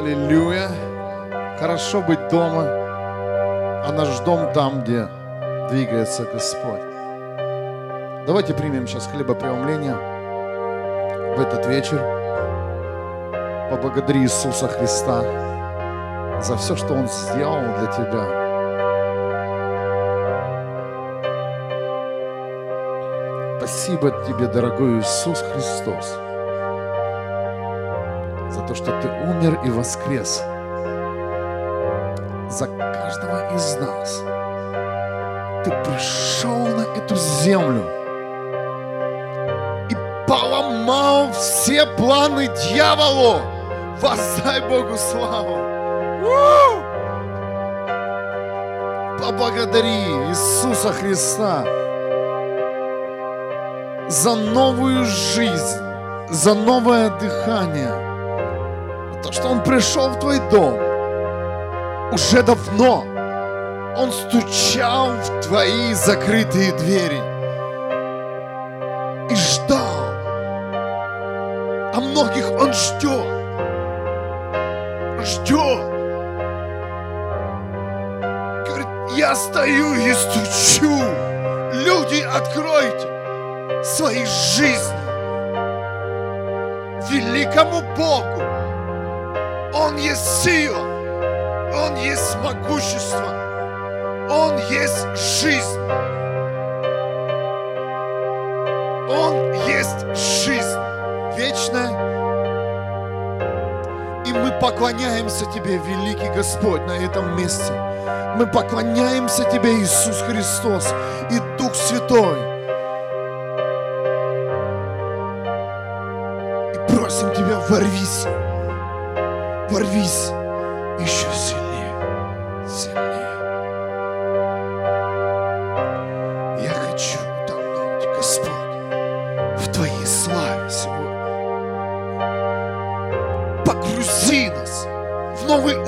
Аллилуйя. Хорошо быть дома, а наш дом там, где двигается Господь. Давайте примем сейчас хлебопреломление в этот вечер. Поблагодари Иисуса Христа за все, что Он сделал для тебя. Спасибо тебе, дорогой Иисус Христос, то, что ты умер и воскрес за каждого из нас. Ты пришел на эту землю и поломал все планы дьяволу. Воздай Богу славу. У! Поблагодари Иисуса Христа за новую жизнь, за новое дыхание, Он пришел в твой дом уже давно. Он стучал в твои закрытые двери и ждал. А многих Он ждет. Тебе, великий Господь, на этом месте. Мы поклоняемся Тебе, Иисус Христос и Дух Святой. И просим Тебя, ворвись, ворвись еще сильнее, сильнее.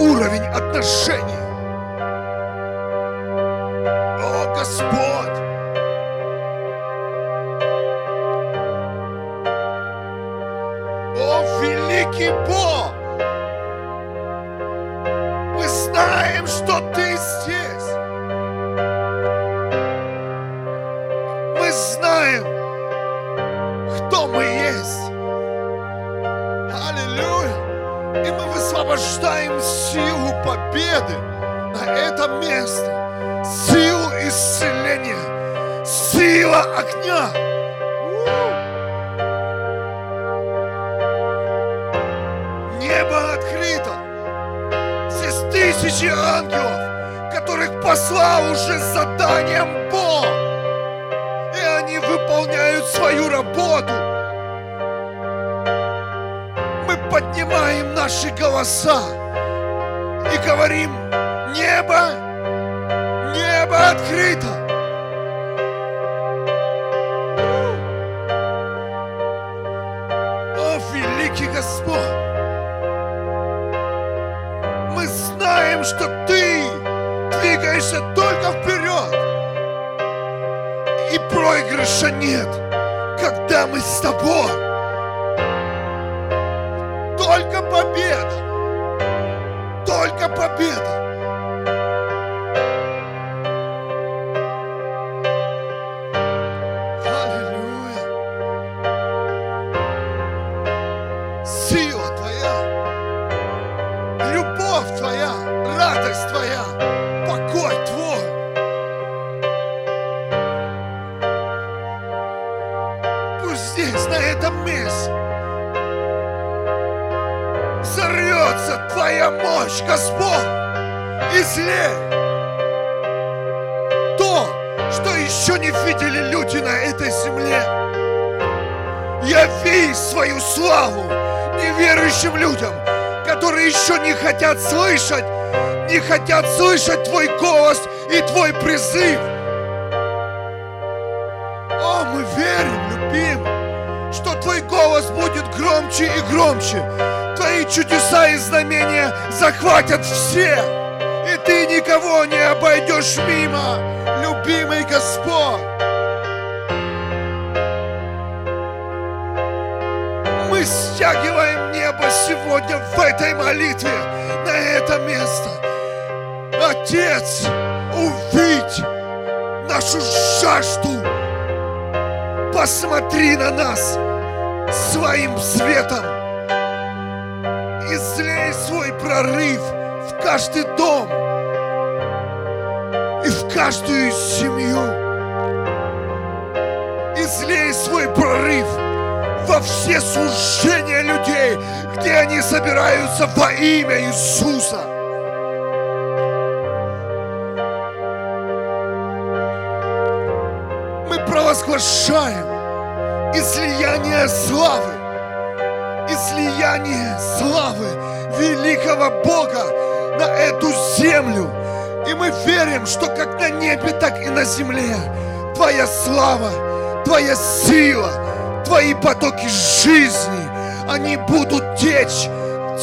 Уровень отношений. Сила Твоя любовь Твоя, радость Твоя, покой Твой. Пусть здесь, на этом месте, взорвется Твоя мощь, Господь, и злей. То, что еще не видели люди на этой земле. Яви свою славу неверующим людям, которые еще не хотят слышать, не хотят слышать Твой голос и Твой призыв. О, мы верим, любим, что Твой голос будет громче и громче. Твои чудеса и знамения захватят всех, и Ты никого не обойдешь мимо, любимый Господь. Стягиваем небо сегодня в этой молитве на это место. Отец, увидь нашу жажду. Посмотри на нас своим светом. Излей свой прорыв в каждый дом и в каждую семью. Излей свой прорыв во все служения людей, где они собираются во имя Иисуса. Мы провозглашаем излияние славы, излияние славы великого Бога на эту землю. И мы верим, что как на небе, так и на земле Твоя слава, Твоя сила, Твои потоки жизни, они будут течь,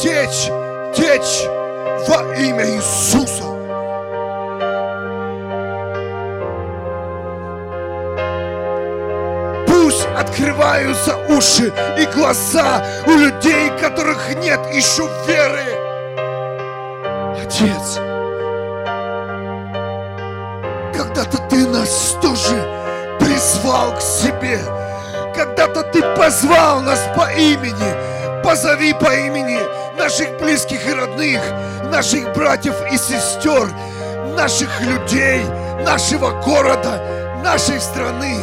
течь, течь во имя Иисуса. Пусть открываются уши и глаза у людей, которых нет еще веры. Отец, когда-то Ты нас тоже призвал к себе. Когда-то Ты позвал нас по имени. Позови по имени наших близких и родных, наших братьев и сестер, наших людей, нашего города, нашей страны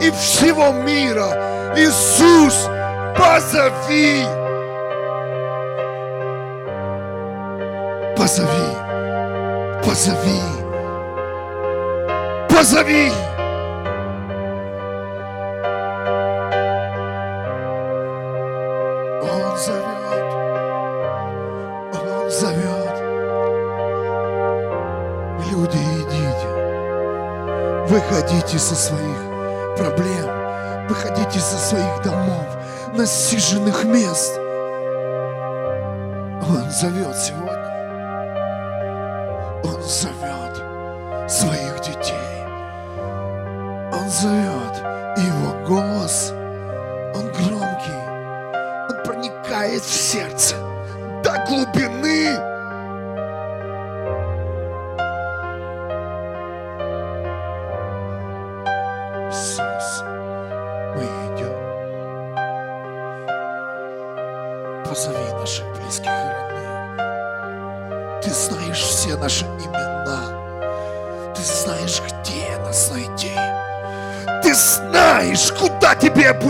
и всего мира. Иисус, позови! Позови! Позови! Позови! Выходите со своих проблем. Выходите со своих домов, насиженных мест. Он зовет сегодня. Он зовет своих детей. Он зовет. Его голос,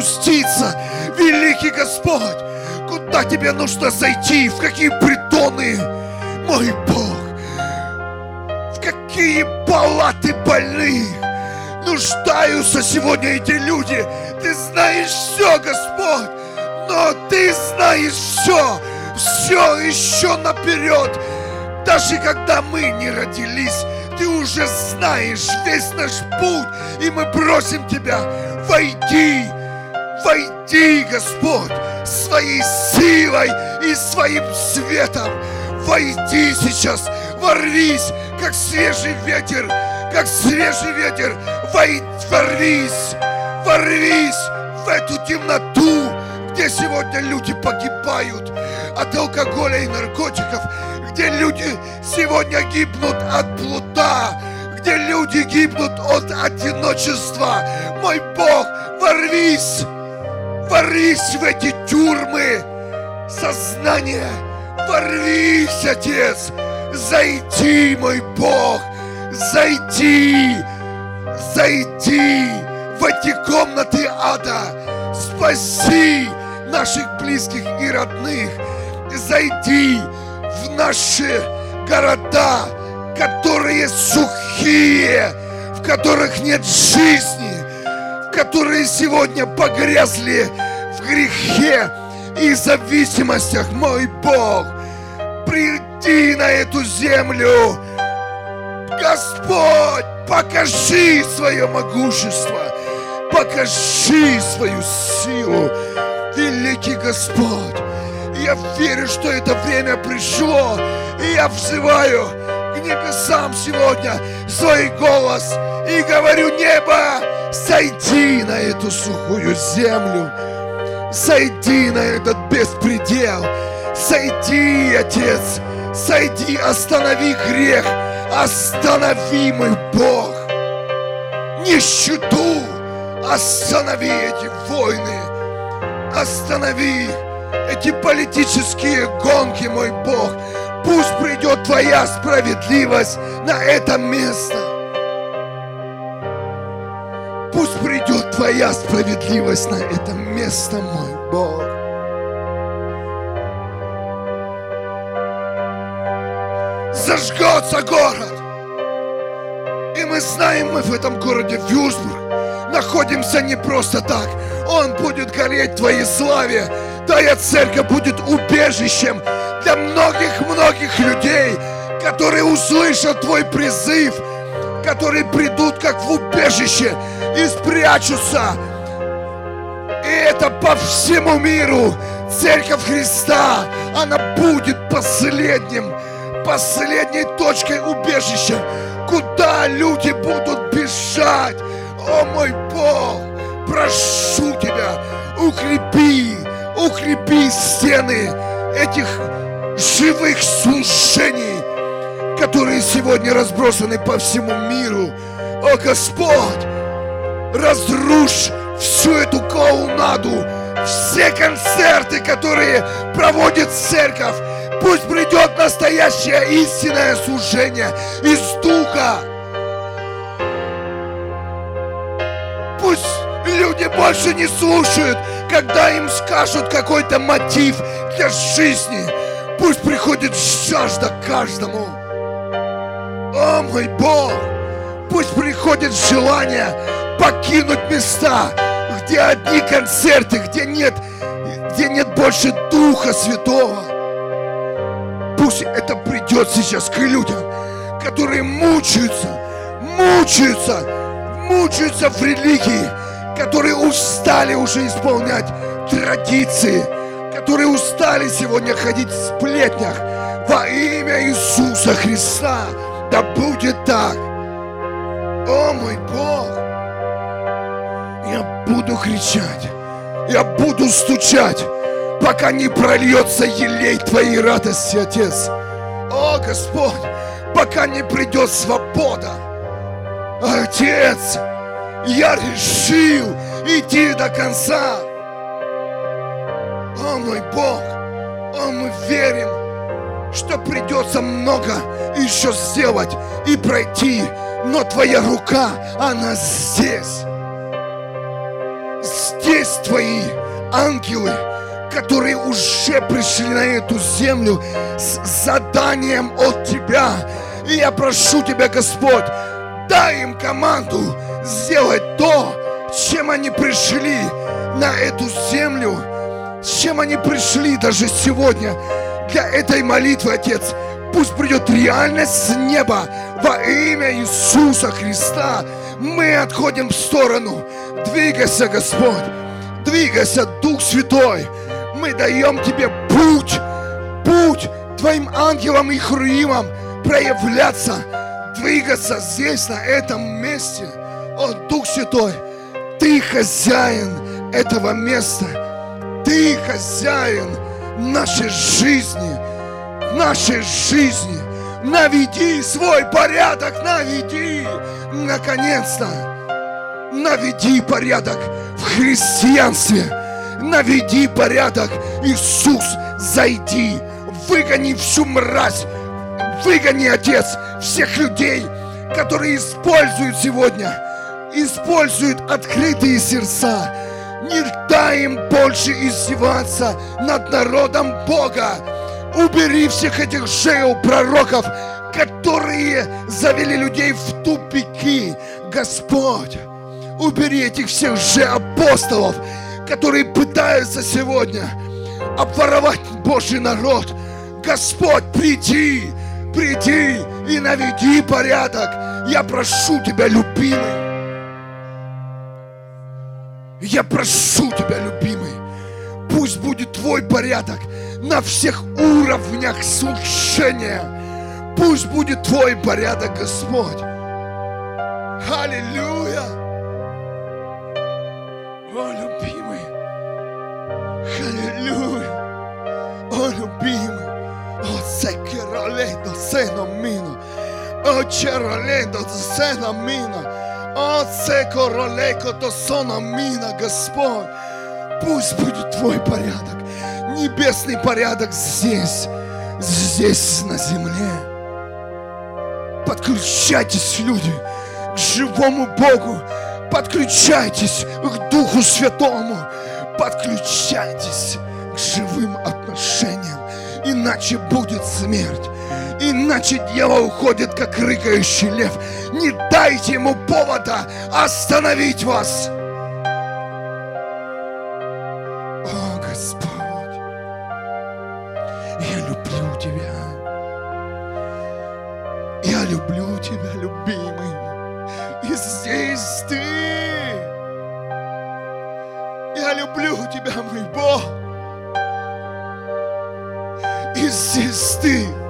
тебе опуститься, великий Господь. Куда тебе нужно зайти, в какие притоны, мой Бог. В какие палаты больных нуждаются сегодня эти люди. Ты знаешь все, Господь, но Ты знаешь все, все еще наперед. Даже когда мы не родились, Ты уже знаешь весь наш путь, и мы просим Тебя, войди, войди, Господь, своей силой и своим светом. Войди сейчас, ворвись, как свежий ветер, как свежий ветер, вой- ворвись, ворвись в эту темноту, где сегодня люди погибают от алкоголя и наркотиков, где люди сегодня гибнут от блуда, где люди гибнут от одиночества. Мой Бог, ворвись, ворвись в эти тюрьмы! Сознания, ворвись, Отец, зайди, мой Бог, зайди, зайди в эти комнаты ада, спаси наших близких и родных, зайди в наши города, которые сухие, в которых нет жизни, которые сегодня погрязли в грехе и зависимостях, мой Бог, приди на эту землю, Господь, покажи свое могущество, покажи свою силу, великий Господь. Я верю, что это время пришло, и я взываю к небесам сегодня свой голос и говорю, небо, сойди на эту сухую землю, Сойди на этот беспредел. Сойди, Отец. Сойди, останови грех. Останови, мой Бог. Нищету. Останови эти войны. Останови эти политические гонки, мой Бог. Пусть придет Твоя справедливость на это место. Пусть придет Твоя справедливость на это место, мой Бог. Зажгется город. И мы знаем, мы в этом городе Вюрсбург находимся не просто так. Он будет гореть Твоей славе. Твоя церковь будет убежищем для многих-многих людей, которые услышат Твой призыв, которые придут как в убежище и спрячутся. И это по всему миру. Церковь Христа, она будет последним, последней точкой убежища, куда люди будут бежать. О мой Бог, прошу Тебя, укрепи, укрепи стены этих живых служений, которые сегодня разбросаны по всему миру. О Господь, разрушь всю эту клоунаду, все концерты, которые проводит церковь. Пусть придет настоящее истинное служение из Духа. Люди больше не слушают, когда им скажут какой-то мотив для жизни. Пусть приходит жажда каждому. О мой Бог! Пусть приходит желание покинуть места, где одни концерты, где нет, где нет больше Духа Святого. Пусть это придет сейчас к людям, которые мучаются, мучаются, мучаются в религии, которые устали уже исполнять традиции, которые устали сегодня ходить в сплетнях. Во имя Иисуса Христа, да будет так. О мой Бог, я буду кричать, я буду стучать, пока не прольется елей Твоей радости, Отец. О, Господь, пока не придет свобода. Отец, я решил идти до конца. О, мой Бог, о, мы верим, что придется много еще сделать и пройти, но Твоя рука, она здесь. Здесь Твои ангелы, которые уже пришли на эту землю с заданием от Тебя. И я прошу Тебя, Господь, дай им команду сделать то, чем они пришли на эту землю, с чем они пришли даже сегодня для этой молитвы, Отец. Пусть придет реальность с неба во имя Иисуса Христа. Мы отходим в сторону. Двигайся, Господь. Двигайся, Дух Святой. Мы даем Тебе путь, путь Твоим ангелам и хруимам проявляться, двигаться здесь, на этом месте. О, Дух Святой, Ты хозяин этого места. Ты хозяин нашей жизни, нашей жизни. Наведи свой порядок, наведи, наконец-то. Наведи порядок в христианстве. Наведи порядок. Иисус, зайди, выгони всю мразь, выгони, Отец, всех людей, которые используют сегодня, используют открытые сердца, не дай им больше издеваться над народом Бога. Убери всех этих жейл пророков, которые завели людей в тупики. Господь, убери этих всех же апостолов, которые пытаются сегодня обворовать Божий народ. Господь, приди, приди и наведи порядок. Я прошу Тебя, любимый. Я прошу Тебя, любимый, пусть будет Твой порядок на всех уровнях служения. Пусть будет Твой порядок, Господь. Аллилуйя. О, любимый, Аллилуйя. О, любимый. О, секералето, сено мина. О, чералето, сено мина. О, секоролеко, то сона мина, Господь. Пусть будет Твой порядок. Небесный порядок здесь. Здесь, на земле. Подключайтесь, люди, к живому Богу. Подключайтесь к Духу Святому. Подключайтесь к живым отношениям. Иначе будет смерть. Иначе дьявол уходит, как рыкающий лев. Не дайте ему повода остановить вас. О, Господь, я люблю Тебя. Я люблю Тебя, любимый. И здесь Ты. Я люблю Тебя, мой Бог. И здесь Ты.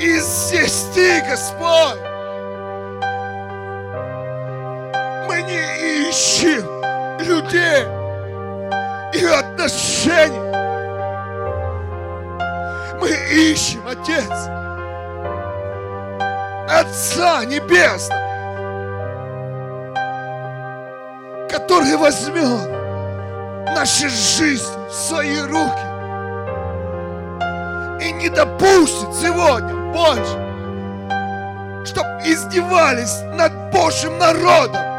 И здесь Ты, Господь. Мы не ищем людей и отношений. Мы ищем, Отец, Отца Небесного, который возьмет наши жизни в свои руки и не допустит сегодня больше, чтобы издевались над Божьим народом.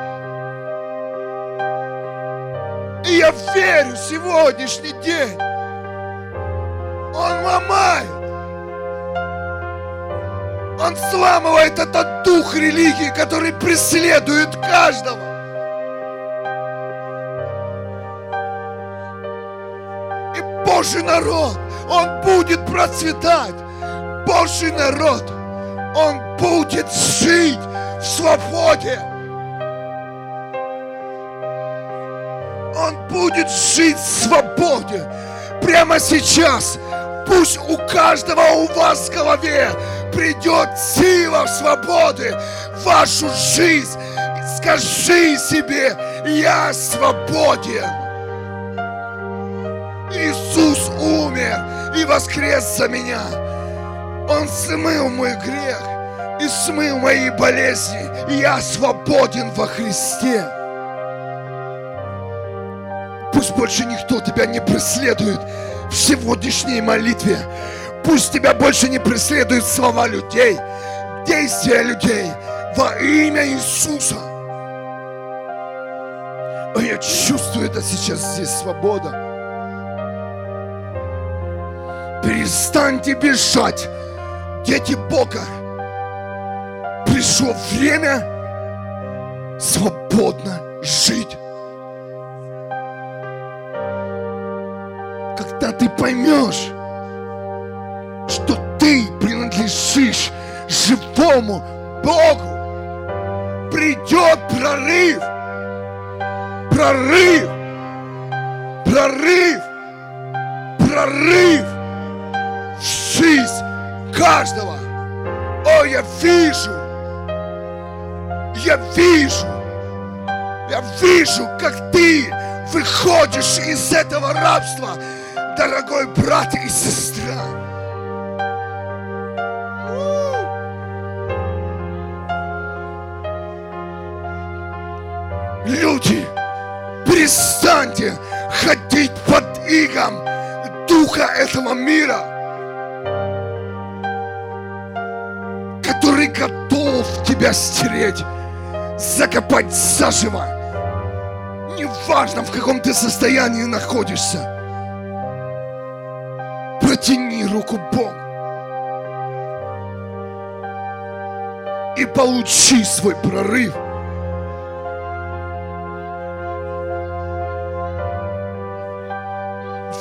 И я верю, сегодняшний день Он ломает, Он сламывает этот дух религии, который преследует каждого. И Божий народ, он будет процветать. Божий народ, он будет жить в свободе. Он будет жить в свободе. Прямо сейчас пусть у каждого у вас в голове придет сила свободы в вашу жизнь. Скажи себе, я свободен. Иисус умер и воскрес за меня. Он смыл мой грех и смыл мои болезни. И я свободен во Христе. Пусть больше никто тебя не преследует в сегодняшней молитве. Пусть тебя больше не преследуют слова людей, действия людей во имя Иисуса. А я чувствую это сейчас здесь свобода. Перестаньте бежать, дети Бога. Пришло время свободно жить. Когда ты поймешь, что ты принадлежишь живому Богу, придет прорыв, прорыв, прорыв, прорыв в жизнь каждого. О, я вижу, я вижу, я вижу, как ты выходишь из этого рабства, дорогой брат и сестра. Люди, перестаньте ходить под игом духа этого мира, который готов тебя стереть, закопать заживо. Неважно, в каком ты состоянии находишься. Протяни руку Богу. И получи свой прорыв.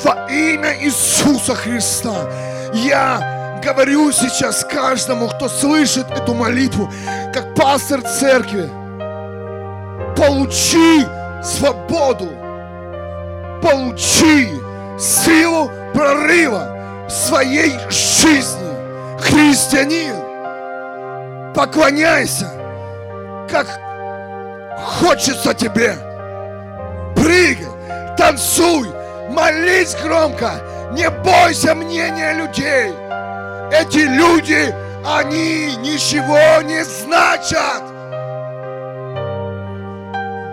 Во имя Иисуса Христа я говорю сейчас каждому, кто слышит эту молитву, как пастор церкви. Получи свободу, получи силу прорыва в своей жизни. Христианин, поклоняйся, как хочется тебе. прыгай, танцуй, молись громко, не бойся мнения людей. Эти люди, они ничего не значат.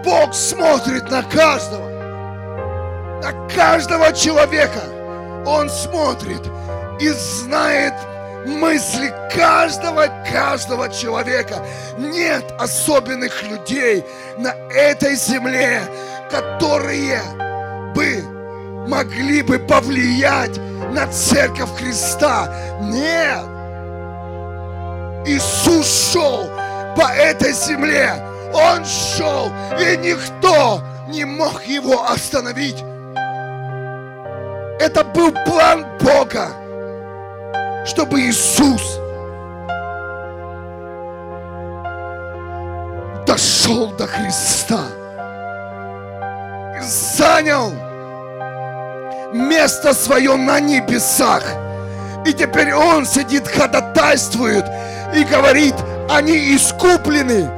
Бог смотрит на каждого, на каждого человека. Он смотрит и знает мысли каждого, каждого человека. Нет особенных людей на этой земле, которые бы могли бы повлиять на церковь Христа. Нет. Иисус шел по этой земле. Он шел, и никто не мог его остановить. Это был план Бога чтобы Иисус дошел до Христа и занял место свое на небесах. И теперь Он сидит, ходатайствует и говорит, они искуплены,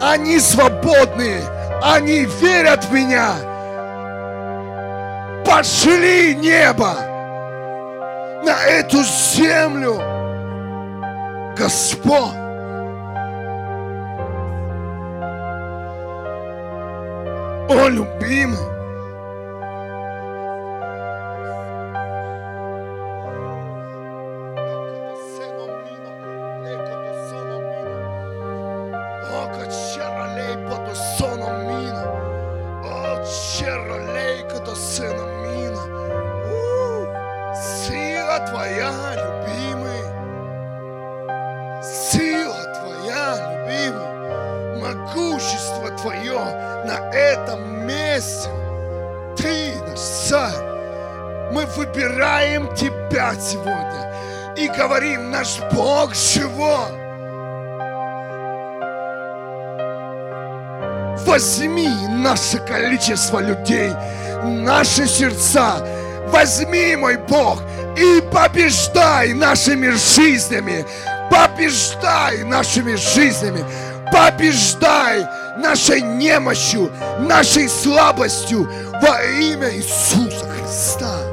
они свободны, они верят в меня. Пошли небо на эту землю. Господь. О, любимый. Выбираем Тебя сегодня и говорим, наш Бог живой. Возьми наше количество людей, наши сердца, возьми, мой Бог, и побеждай нашими жизнями, побеждай нашими жизнями, побеждай нашей немощью, нашей слабостью во имя Иисуса Христа.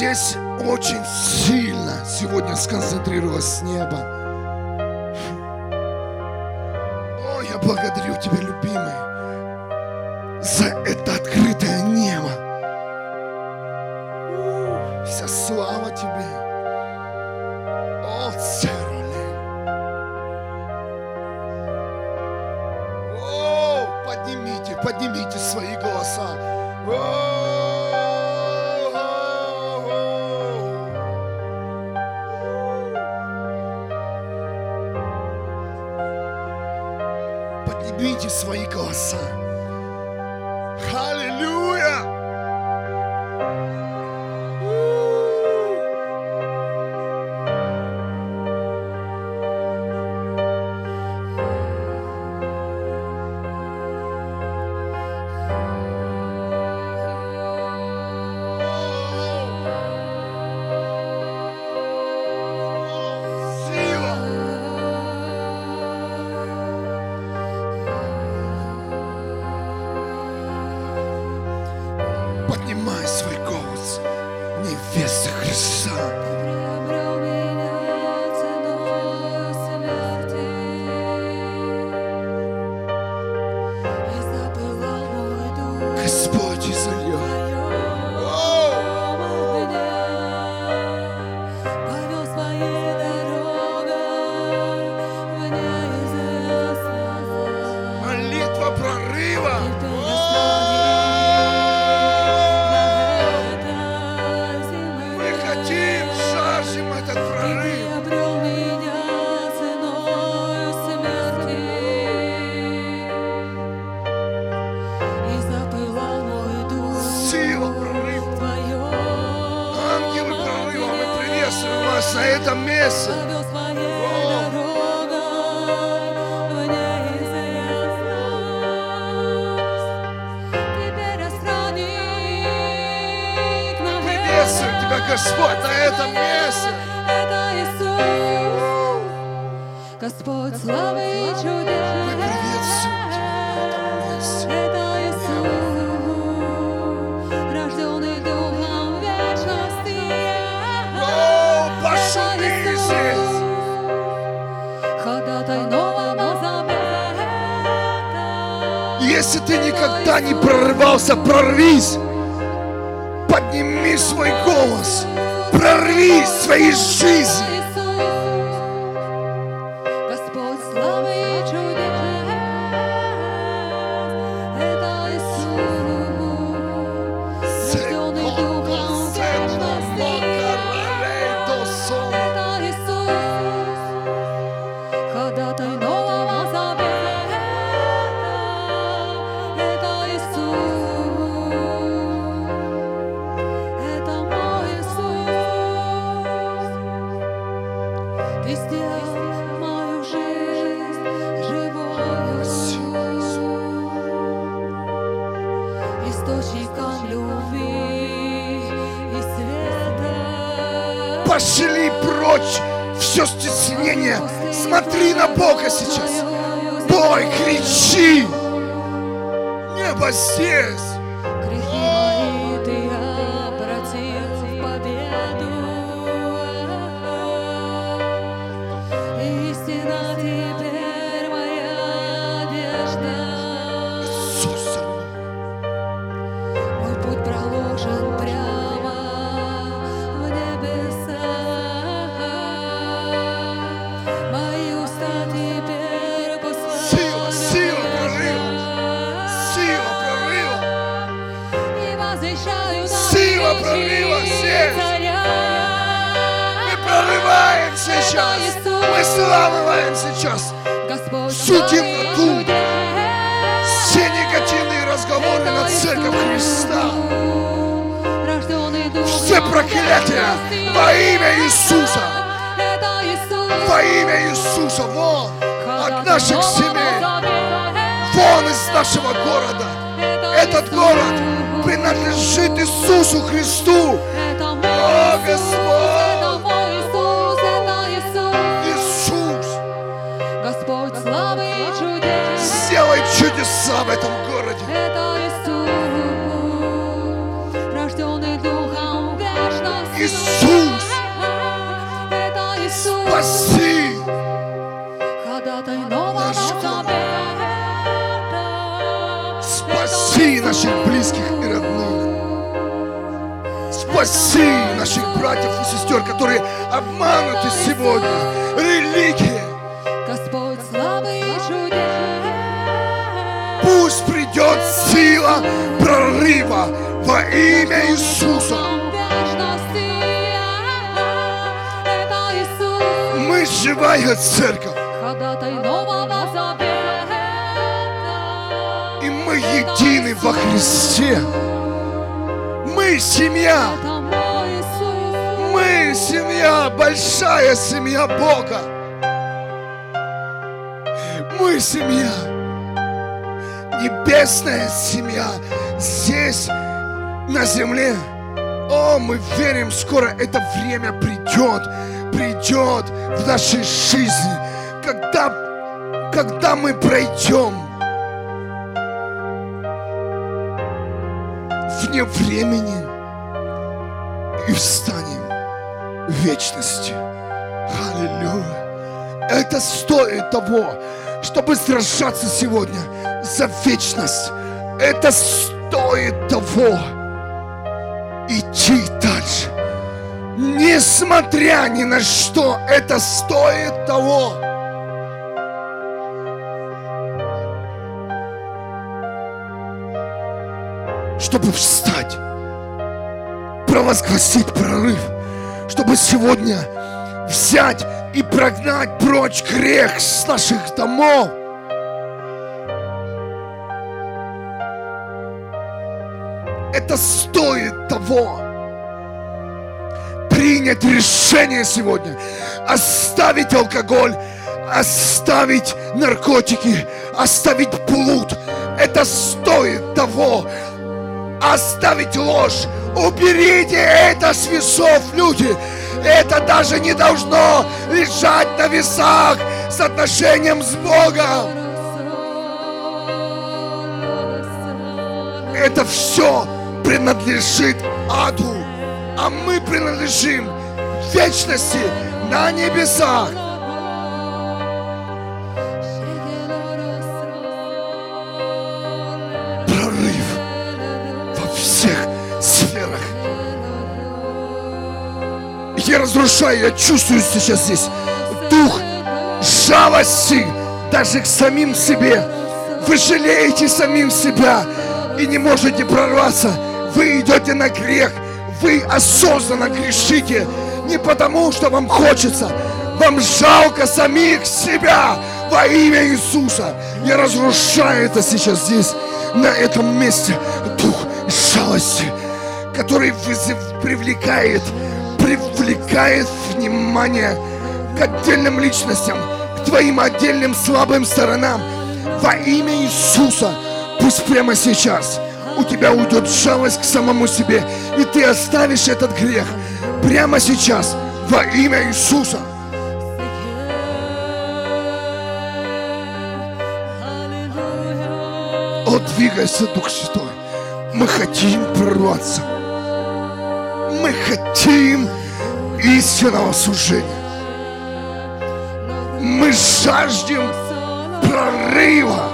Здесь очень сильно сегодня сконцентрировалось небо. О, я благодарю Тебя, любимый, за это открытое nossa provis Пошли прочь все стеснение. Смотри на Бога сейчас. Бой, кричи. Небо здесь. Сламываем сейчас всю темноту. все негативные разговоры на церковь Христа. Все проклятия во имя Иисуса. Во имя Иисуса. Вон от наших семей. Вон из нашего города. Это Этот город принадлежит Иисусу Христу. О, Господь! Чудеса в этом городе. Это Иисус, рожденный Духом вечности. Иисус, Это Иисус, спаси. ходатай Нового. Завета. Спаси наших близких и родных. Спаси наших братьев и сестер, которые обмануты сегодня. Прорыва во имя Иисуса. Мы живая церковь, и мы едины во Христе. Мы семья. Мы семья, большая семья Бога. Мы семья, небесная семья здесь, на земле. О, мы верим, скоро это время придет, придет в нашей жизни, когда, когда мы пройдем вне времени и встанем в вечности. Аллилуйя. Это стоит того, чтобы сражаться сегодня за вечность. Это стоит того идти дальше. Несмотря ни на что, это стоит того. Чтобы встать провозгласить прорыв, чтобы сегодня взять и прогнать прочь грех с наших домов. Это стоит того. Принять решение сегодня, оставить алкоголь, оставить наркотики, оставить блуд. Это стоит того. оставить ложь. Уберите это с весов, люди. Это даже не должно лежать на весах с отношением с Богом. Это все принадлежит аду, а мы принадлежим вечности на небесах. Я разрушаю, я чувствую сейчас здесь дух жалости даже к самим себе. Вы жалеете самим себя и не можете прорваться. Вы идете на грех. Вы осознанно грешите. Не потому, что вам хочется. Вам жалко самих себя во имя Иисуса. Я разрушаю это сейчас здесь, на этом месте. Дух жалости, который вызыв, привлекает, привлекает внимание к отдельным личностям, к твоим отдельным слабым сторонам. Во имя Иисуса, пусть прямо сейчас у тебя уйдет жалость к самому себе, и ты оставишь этот грех прямо сейчас во имя Иисуса. О, двигайся, Дух Святой. Мы хотим прорваться. Мы хотим истинного служения. Мы жаждем прорыва.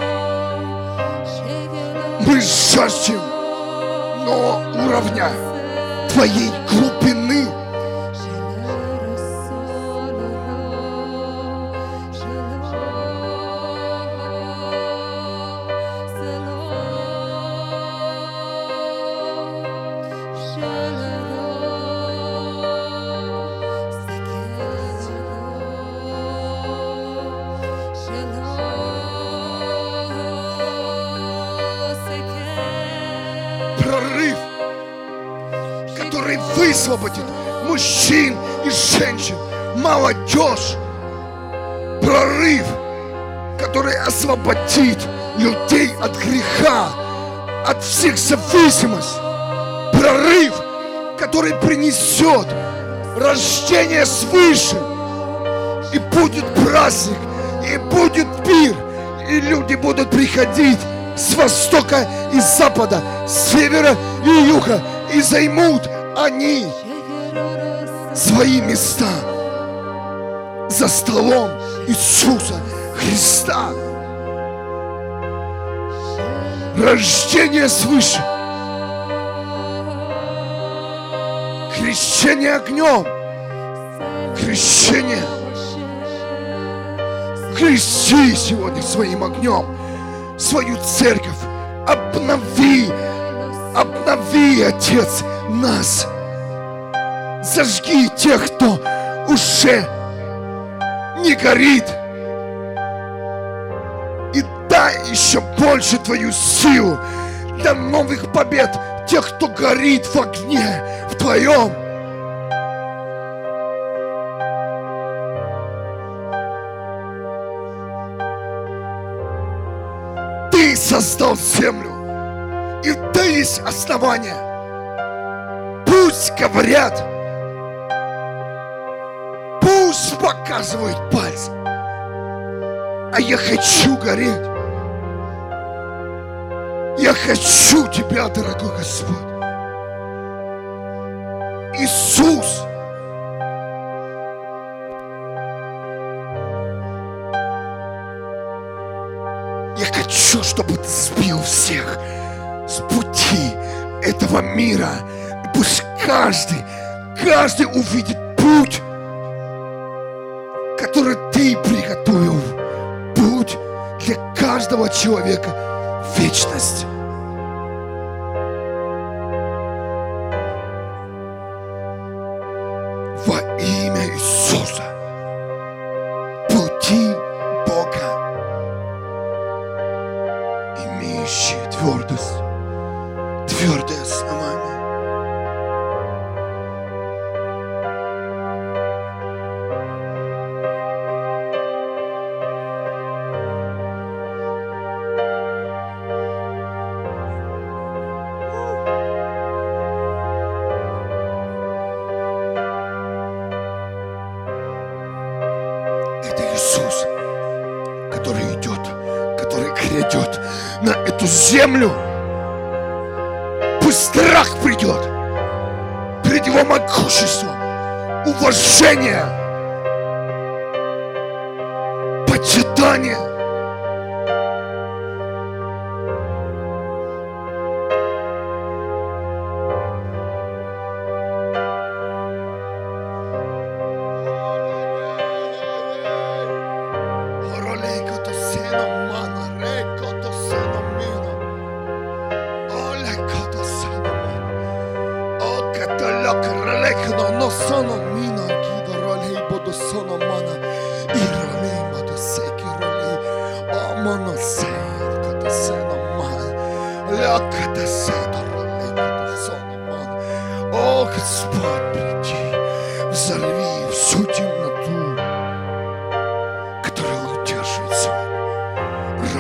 Мы жаждем, но уровня твоей глубины. Высвободит мужчин и женщин, молодежь. Прорыв, который освободит людей от греха, от всех зависимостей. Прорыв, который принесет рождение свыше. И будет праздник, и будет пир, и люди будут приходить с востока и с запада, с севера и юга, и займут они свои места за столом Иисуса Христа. Рождение свыше. Крещение огнем. Крещение. Крещи сегодня своим огнем свою церковь. Обнови, обнови, Отец, нас. Зажги тех, кто уже не горит. И дай еще больше Твою силу для новых побед тех, кто горит в огне в Твоем. Ты создал землю, и да есть основания. Пусть говорят, пусть показывают пальцем, а я хочу гореть. Я хочу Тебя, дорогой Господь. Иисус, я хочу, чтобы Ты сбил всех с пути этого мира. Пусть каждый, каждый увидит путь, который Ты приготовил. Путь для каждого человека вечность.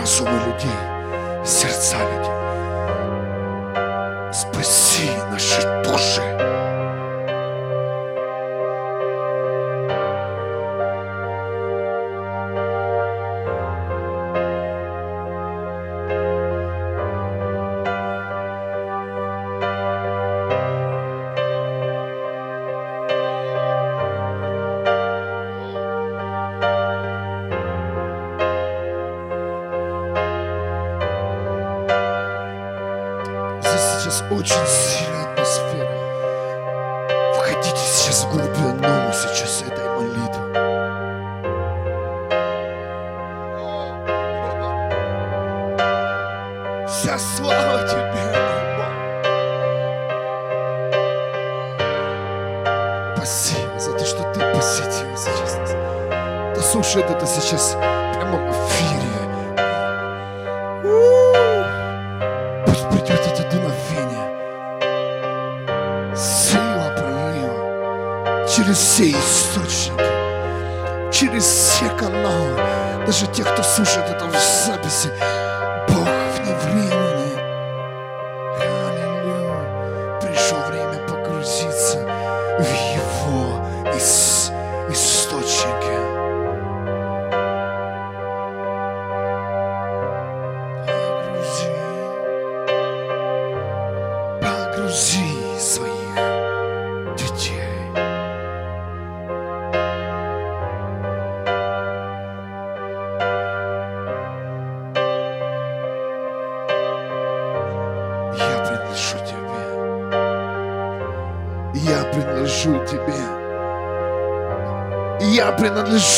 разумы людей, сердца людей. Спаси наши души.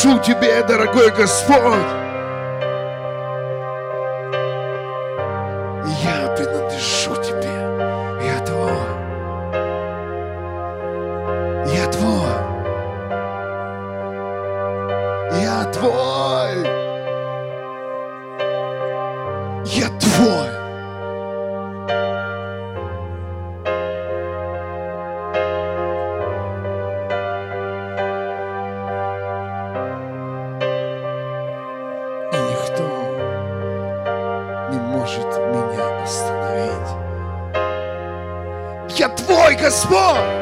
Служу Тебе, дорогой Господь. explore.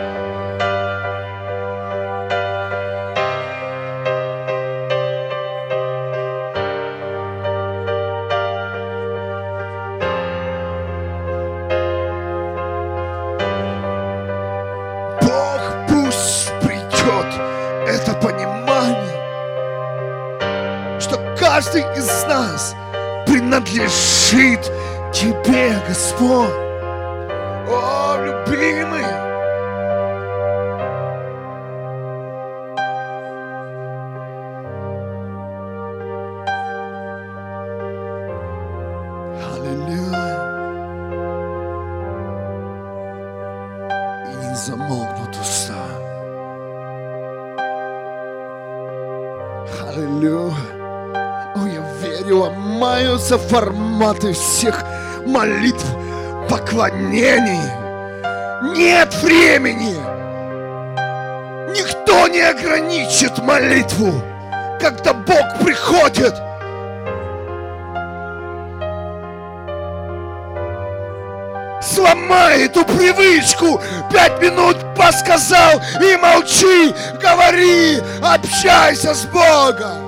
меняются форматы всех молитв, поклонений. Нет времени. Никто не ограничит молитву, когда Бог приходит. Сломай эту привычку. Пять минут посказал и молчи, говори, общайся с Богом.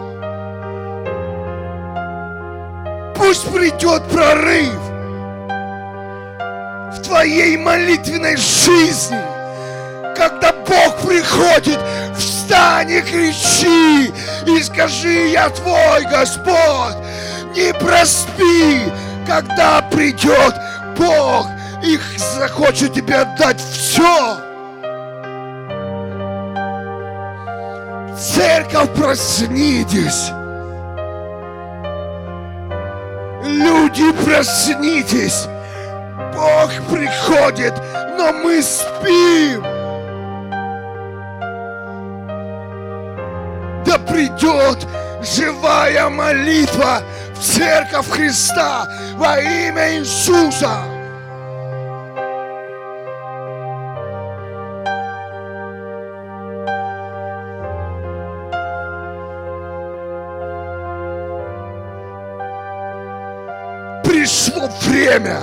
Пусть придет прорыв в твоей молитвенной жизни. Когда Бог приходит, встань и кричи, и скажи, я твой Господь. Не проспи, когда придет Бог и захочет тебе отдать все. Церковь, проснитесь. Люди, проснитесь. Бог приходит, но мы спим. Да придет живая молитва в церковь Христа во имя Иисуса. Время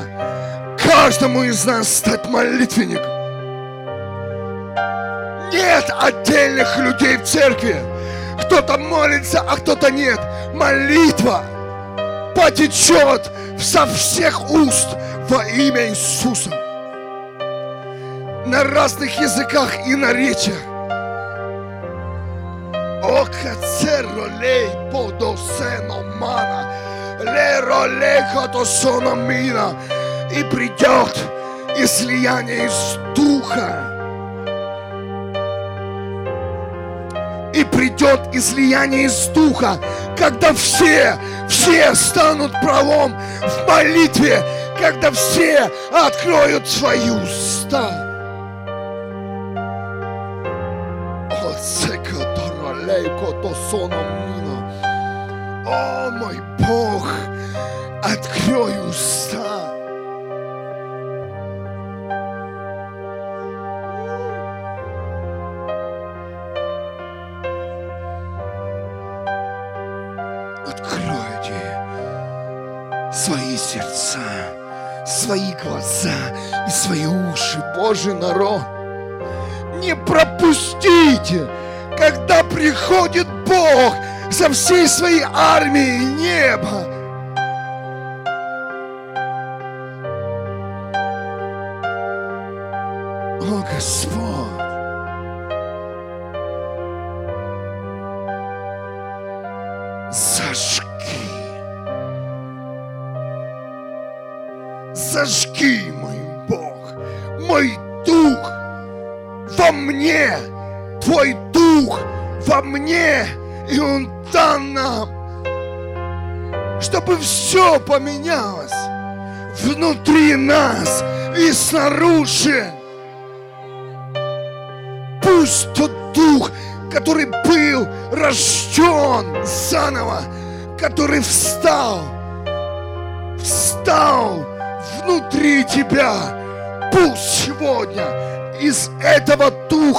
каждому из нас стать молитвенником. Нет отдельных людей в церкви. Кто-то молится, а кто-то нет. Молитва потечет со всех уст во имя Иисуса. На разных языках и наречиях. О, кацеро лей подосено мана, леро лехо соно мина. И придет излияние из духа. и придет излияние из духа, когда все, все станут правом в молитве, когда все откроют свои уста. О, мой Бог, открой уста. Откройте свои сердца, свои глаза и свои уши, Божий народ. Не пропустите, когда приходит Бог со всей своей армией неба.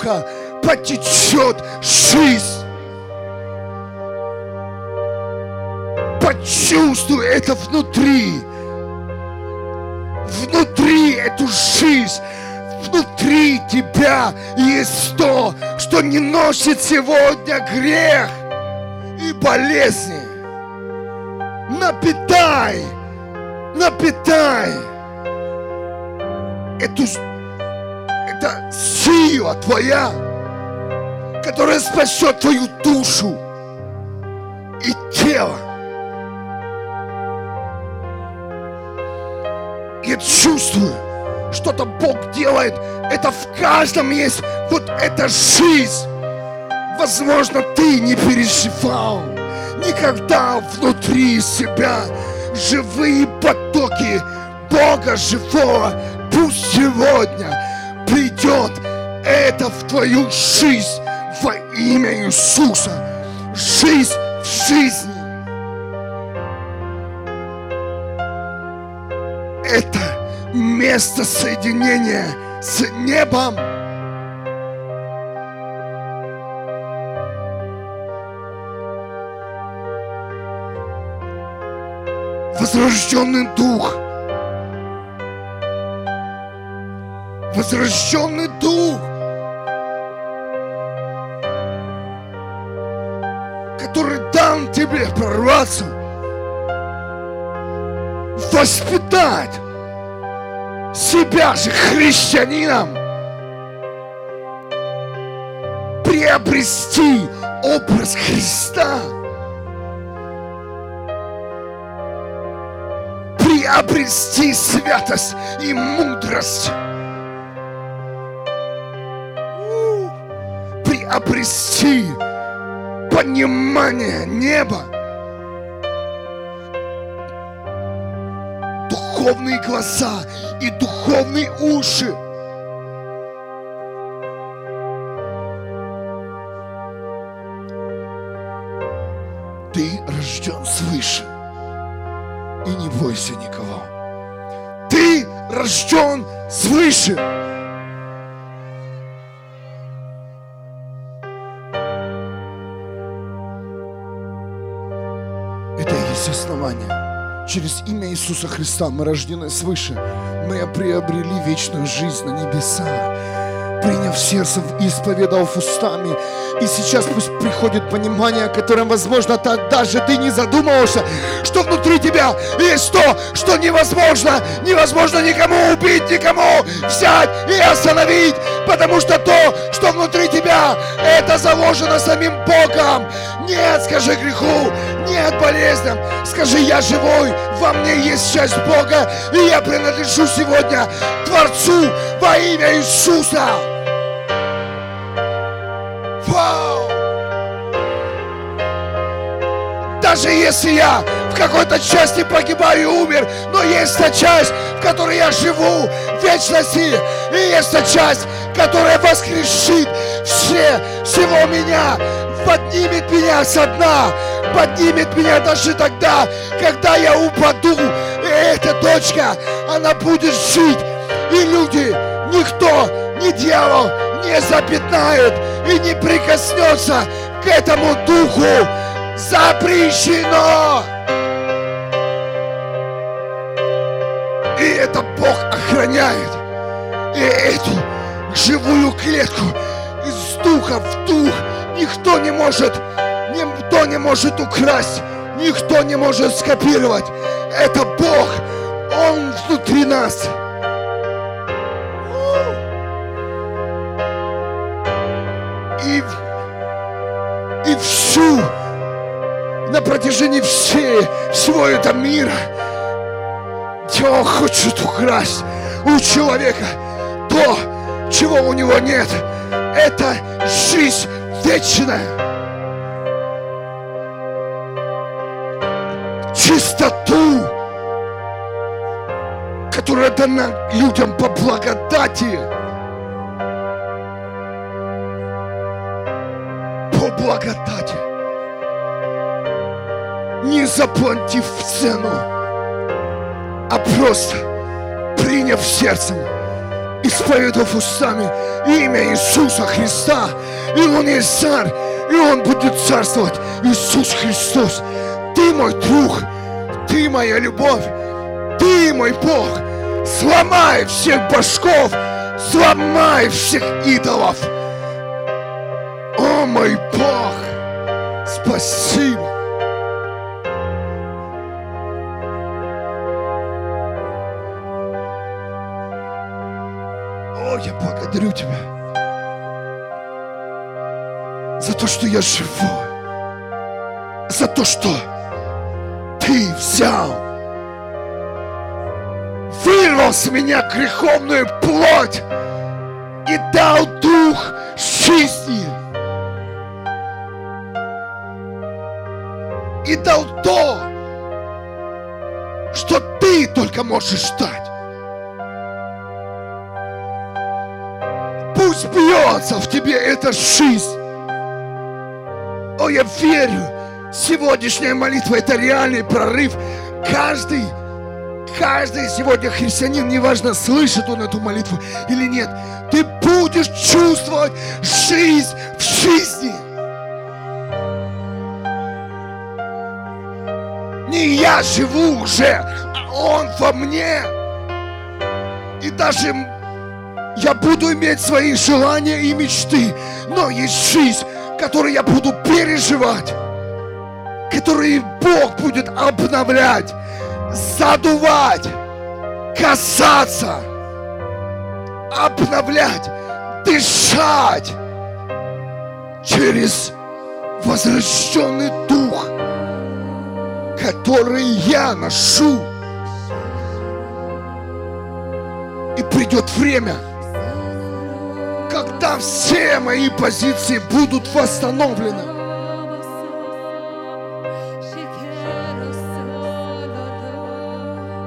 Духа потечет жизнь. Почувствуй это внутри. Внутри эту жизнь. Внутри тебя есть то, что не носит сегодня грех и болезни. Напитай, напитай эту, это сила твоя, которая спасет твою душу и тело. Я чувствую, что-то Бог делает. Это в каждом есть вот эта жизнь. Возможно, ты не переживал никогда внутри себя живые потоки Бога живого. Пусть сегодня придет это в твою жизнь во имя Иисуса. Жизнь в жизни. Это место соединения с небом. Возрожденный дух. Возрожденный дух. Который дан тебе прорваться воспитать себя же христианином, приобрести образ Христа, приобрести святость и мудрость, приобрести понимание неба, духовные глаза и духовные уши. Ты рожден свыше. И не бойся никого. Ты рожден свыше. Есть основание. Через имя Иисуса Христа мы рождены свыше. Мы приобрели вечную жизнь на небесах приняв сердцем и исповедовав устами. И сейчас пусть приходит понимание, о котором, возможно, тогда же ты не задумывался, что внутри тебя есть то, что невозможно, невозможно никому убить, никому взять и остановить, потому что то, что внутри тебя, это заложено самим Богом. Нет, скажи греху, нет болезням. Скажи, я живой, во мне есть часть Бога, и я принадлежу сегодня Творцу во имя Иисуса. Вау! Даже если я в какой-то части погибаю и умер, но есть та часть, в которой я живу в вечности, и есть та часть, которая воскрешит все, всего меня, поднимет меня со дна, поднимет меня даже тогда, когда я упаду. И эта точка, она будет жить. И люди, никто, ни дьявол не запятнает и не прикоснется к этому духу. Запрещено! И это Бог охраняет. И эту живую клетку из духа в дух никто не может, никто не может украсть, никто не может скопировать. Это Бог, Он внутри нас. И, и всю, на протяжении всей, всего этого мира, Дьявол хочет украсть у человека то, чего у него нет. Это жизнь вечная. Чистоту, которая дана людям по благодати. Заплатив цену, а просто приняв сердцем исповедав устами имя Иисуса Христа. И Он есть царь, и Он будет царствовать. Иисус Христос, Ты мой друг, Ты моя любовь, Ты мой Бог. Сломай всех башков, сломай всех идолов. Благодарю Тебя за то, что я живой, за то, что Ты взял, вырвал с меня греховную плоть и дал дух жизни. И дал то, что Ты только можешь дать. Пусть бьется в тебе эта жизнь. О, я верю, сегодняшняя молитва это реальный прорыв. Каждый, каждый сегодня христианин, неважно, слышит он эту молитву или нет, ты будешь чувствовать жизнь в жизни. Не я живу уже, а Он во мне. И даже я буду иметь свои желания и мечты, но есть жизнь, которую я буду переживать, которую Бог будет обновлять, задувать, касаться, обновлять, дышать через возвращенный дух, который я ношу. И придет время, когда все мои позиции будут восстановлены.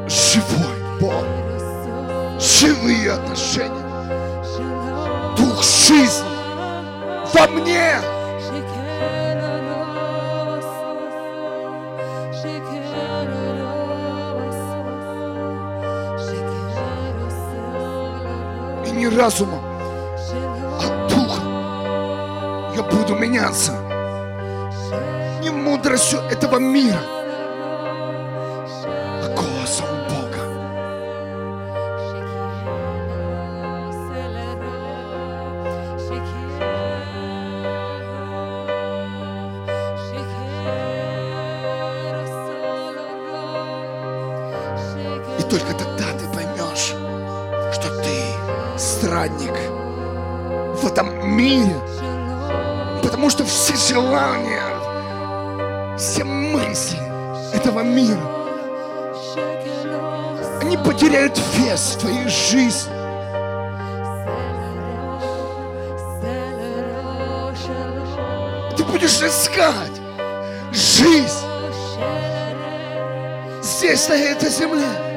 Живой Бог, живые отношения, дух жизни во мне. И не разумом, я буду меняться. Не мудростью этого мира, вес твоей жизни. Ты будешь искать жизнь здесь, на этой земле.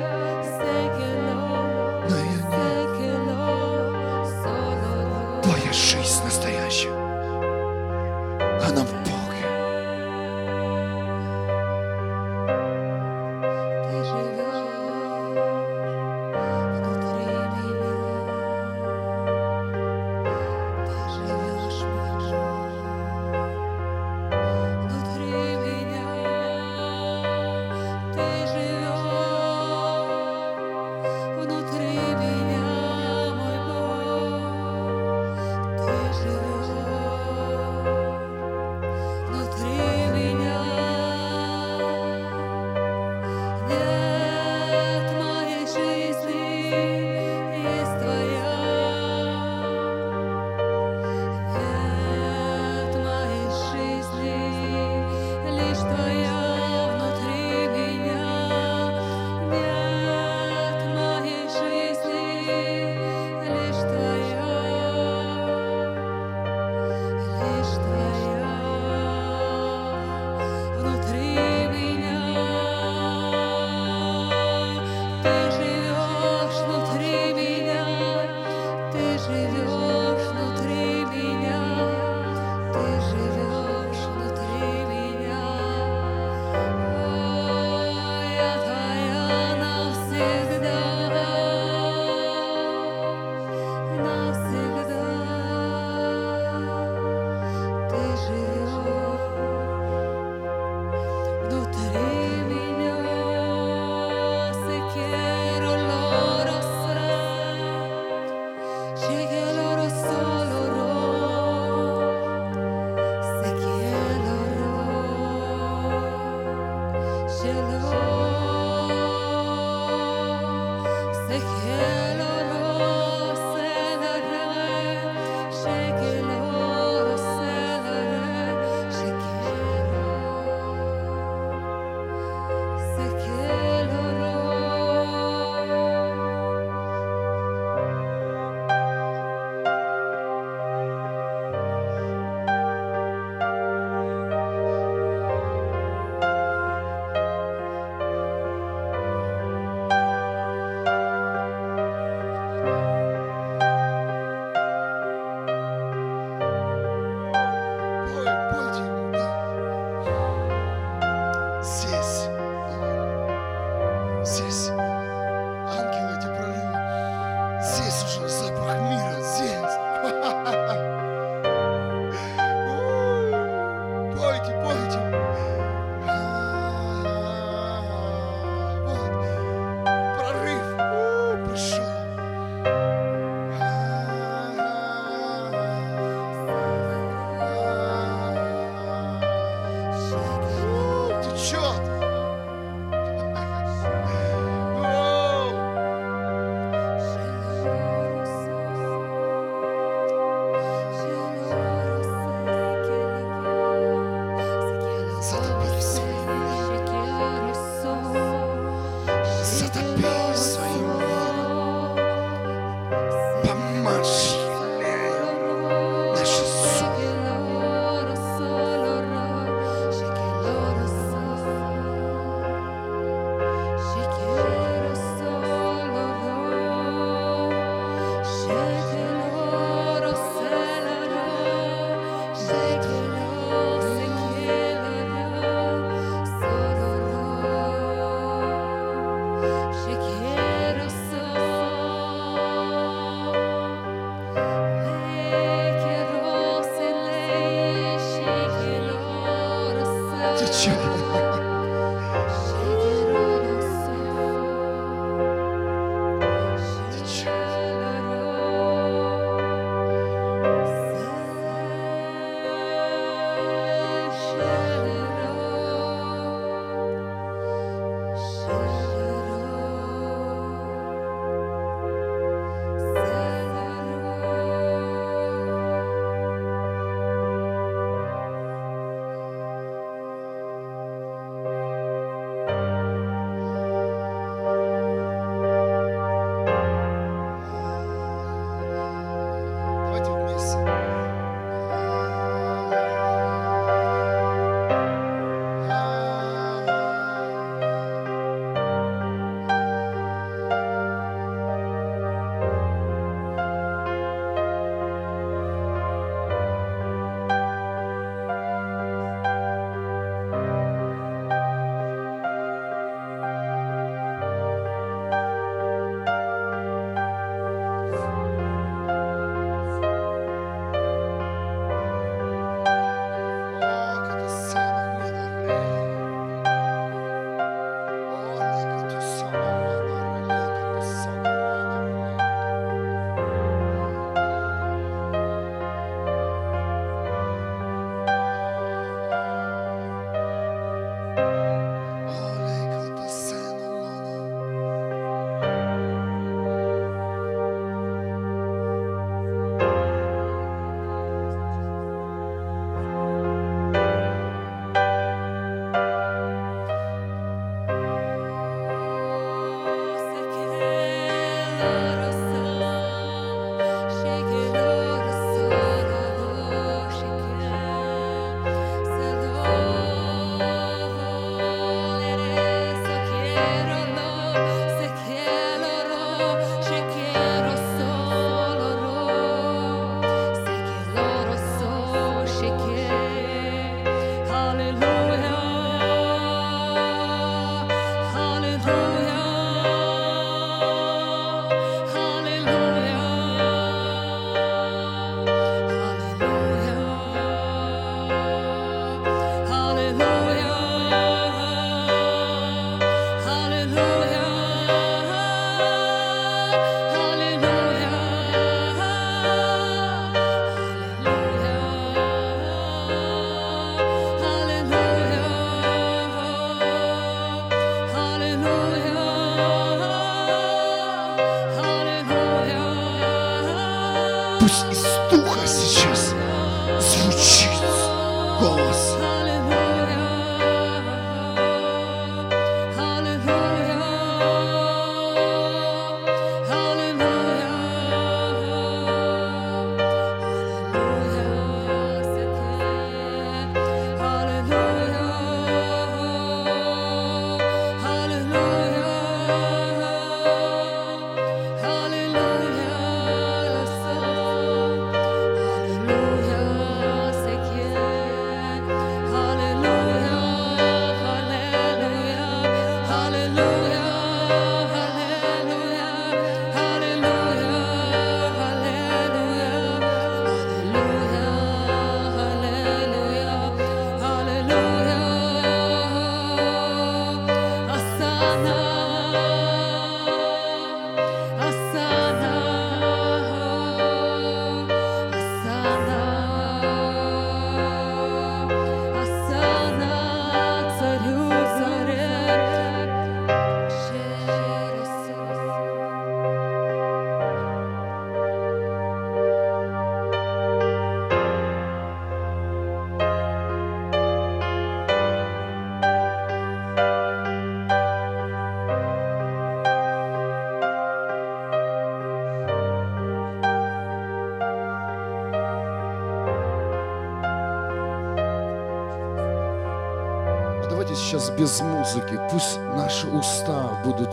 Сейчас без музыки. Пусть наши уста будут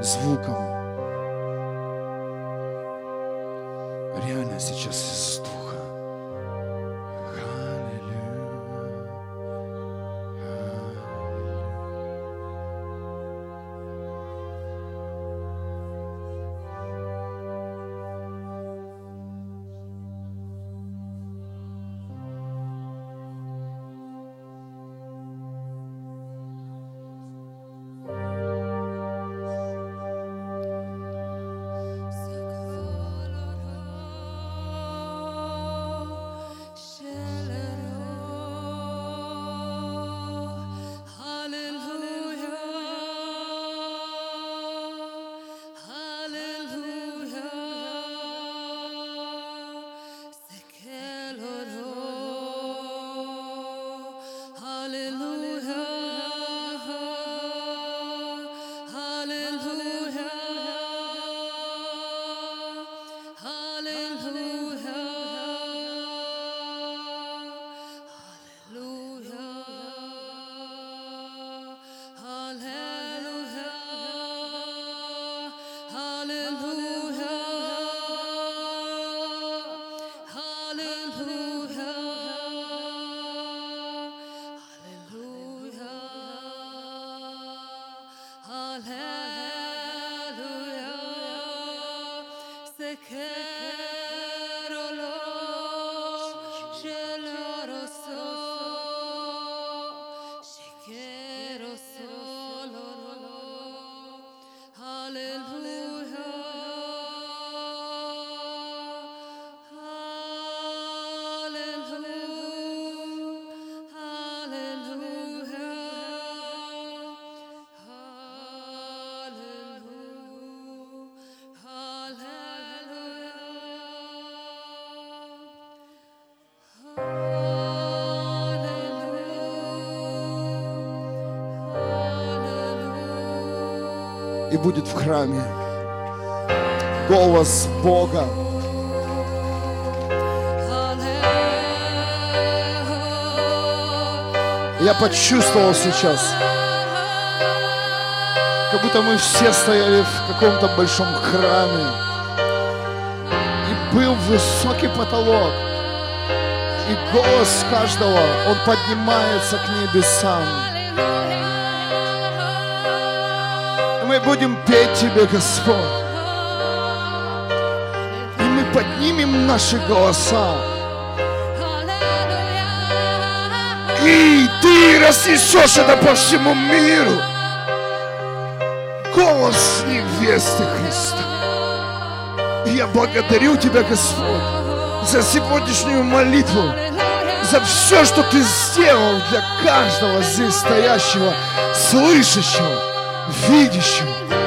звуком Hallelujah, Hallelujah. Будет в храме. Голос Бога. Я почувствовал сейчас, как будто мы все стояли в каком-то большом храме. И был высокий потолок. И голос каждого, он поднимается к небесам. Мы будем петь Тебе, Господь. И мы поднимем наши голоса. И Ты разнесешь это по всему миру. Голос невесты Христа. Я благодарю Тебя, Господь, за сегодняшнюю молитву, за все, что Ты сделал для каждого здесь стоящего, слышащего, Vide, Senhor.